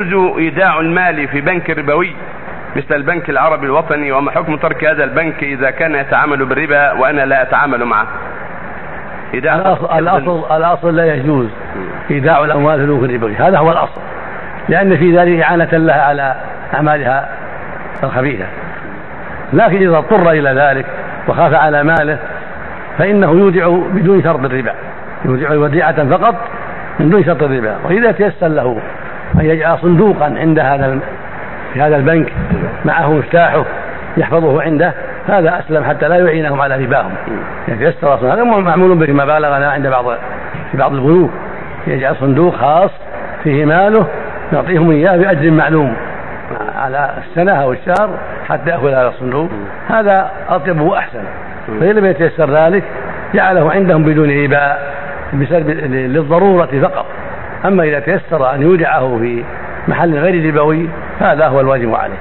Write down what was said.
يجوز إيداع المال في بنك ربوي مثل البنك العربي الوطني وما حكم ترك هذا البنك إذا كان يتعامل بالربا وأنا لا أتعامل معه؟ إيداع الاصل الاصل, الأصل لا يجوز إيداع الأموال في البنوك الربوي هذا هو الأصل لأن في ذلك اعانه لها على أعمالها الخبيثة. لكن إذا اضطر إلى ذلك وخاف على ماله فإنه يودع بدون شرط الربا يودع وديعة فقط من دون شرط الربا وإذا تيسر له أن يجعل صندوقا عند هذا في هذا البنك معه مفتاحه يحفظه عنده. هذا أسلم حتى لا يعينهم على رباهم. يتيسر يعني هذا معمول به ما بالغنا عند بعض في بعض البنوك. يجعل صندوق خاص فيه ماله يعطيهم إياه بأجر معلوم. على السنة أو الشهر حتى يأخذ هذا الصندوق. هذا أطيب وأحسن. فإن لم يتيسر ذلك جعله عندهم بدون ربا للضرورة فقط. أما إذا تيسر أن يودعه في محل غير ربوي هذا هو الواجب عليه.